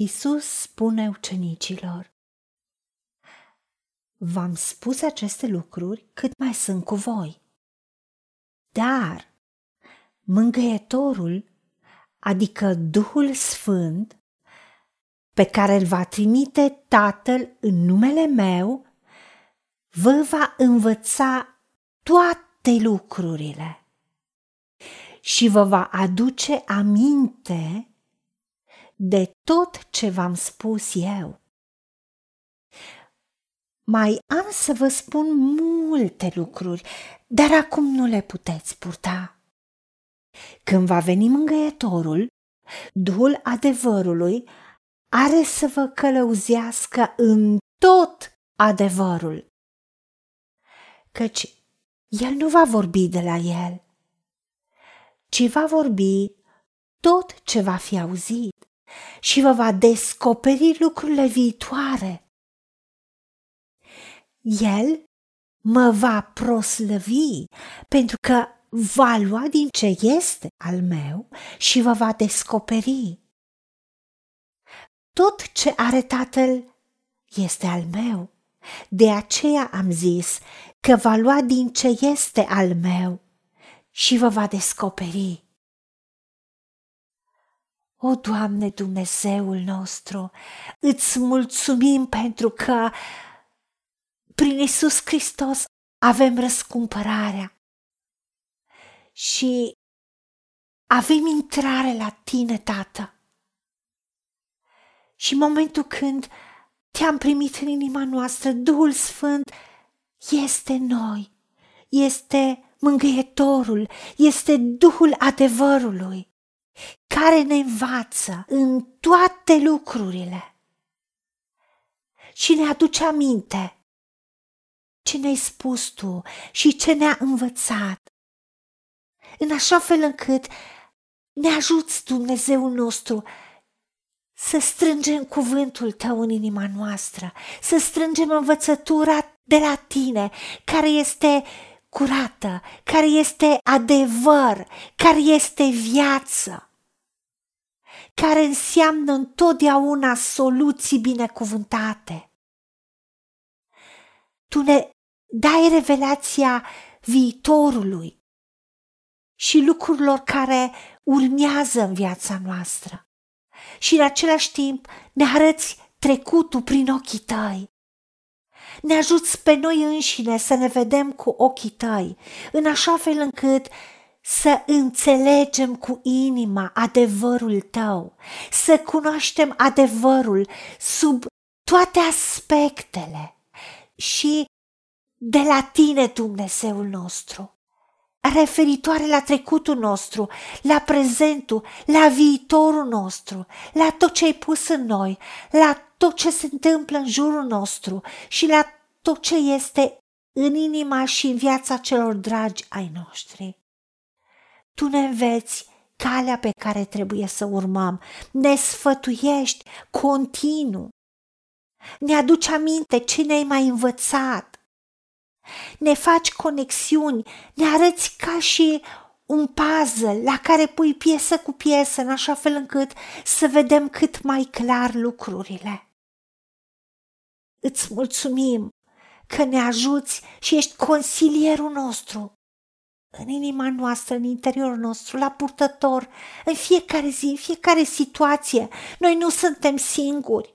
Isus spune ucenicilor, V-am spus aceste lucruri cât mai sunt cu voi. Dar mângâietorul, adică Duhul Sfânt, pe care îl va trimite Tatăl în numele meu, vă va învăța toate lucrurile și vă va aduce aminte de tot ce v-am spus eu. Mai am să vă spun multe lucruri, dar acum nu le puteți purta. Când va veni mângâietorul, Duhul adevărului are să vă călăuzească în tot adevărul. Căci el nu va vorbi de la el, ci va vorbi tot ce va fi auzit și vă va descoperi lucrurile viitoare. El mă va proslăvi pentru că va lua din ce este al meu și vă va descoperi. Tot ce are Tatăl este al meu. De aceea am zis că va lua din ce este al meu și vă va descoperi. O, Doamne Dumnezeul nostru, îți mulțumim pentru că prin Isus Hristos avem răscumpărarea și avem intrare la tine, Tată. Și momentul când te-am primit în inima noastră, Duhul Sfânt este noi, este mângâietorul, este Duhul adevărului, care ne învață în toate lucrurile. Și ne aduce aminte ce ne-ai spus tu și ce ne-a învățat, în așa fel încât ne ajuți Dumnezeul nostru să strângem cuvântul tău în inima noastră, să strângem învățătura de la tine, care este curată, care este adevăr, care este viață, care înseamnă întotdeauna soluții binecuvântate. Tu ne dai revelația viitorului și lucrurilor care urmează în viața noastră și în același timp ne arăți trecutul prin ochii tăi. Ne ajuți pe noi înșine să ne vedem cu ochii tăi, în așa fel încât să înțelegem cu inima adevărul tău, să cunoaștem adevărul sub toate aspectele. Și de la tine, Dumnezeul nostru. Referitoare la trecutul nostru, la prezentul, la viitorul nostru, la tot ce ai pus în noi, la tot ce se întâmplă în jurul nostru și la tot ce este în inima și în viața celor dragi ai noștri. Tu ne înveți calea pe care trebuie să urmăm, ne sfătuiești continuu, ne aduci aminte ce ne-ai mai învățat, ne faci conexiuni, ne arăți ca și un puzzle la care pui piesă cu piesă în așa fel încât să vedem cât mai clar lucrurile. Îți mulțumim că ne ajuți și ești consilierul nostru în inima noastră, în interiorul nostru, la purtător, în fiecare zi, în fiecare situație. Noi nu suntem singuri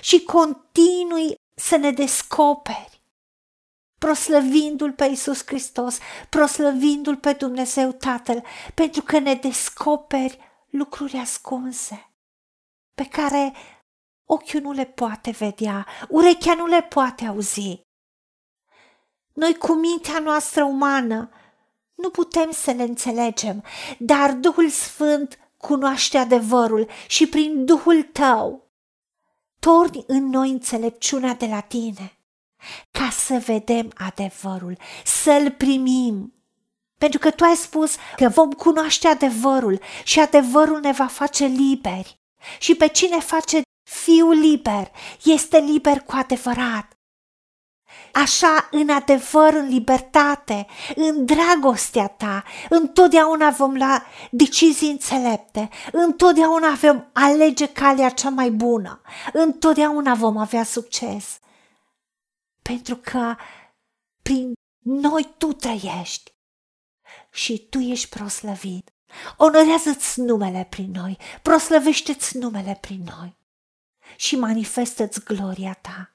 și continui să ne descoperi proslăvindu-L pe Iisus Hristos, proslăvindu-L pe Dumnezeu Tatăl, pentru că ne descoperi lucruri ascunse pe care ochiul nu le poate vedea, urechea nu le poate auzi. Noi cu mintea noastră umană nu putem să le înțelegem, dar Duhul Sfânt cunoaște adevărul și prin Duhul tău torni în noi înțelepciunea de la tine ca să vedem adevărul, să-l primim. Pentru că tu ai spus că vom cunoaște adevărul și adevărul ne va face liberi. Și pe cine face fiul liber, este liber cu adevărat. Așa, în adevăr, în libertate, în dragostea ta, întotdeauna vom lua decizii înțelepte, întotdeauna vom alege calea cea mai bună, întotdeauna vom avea succes. Pentru că prin noi tu trăiești și tu ești proslăvit. Onorează-ți numele prin noi, proslăvește-ți numele prin noi și manifestă-ți gloria ta.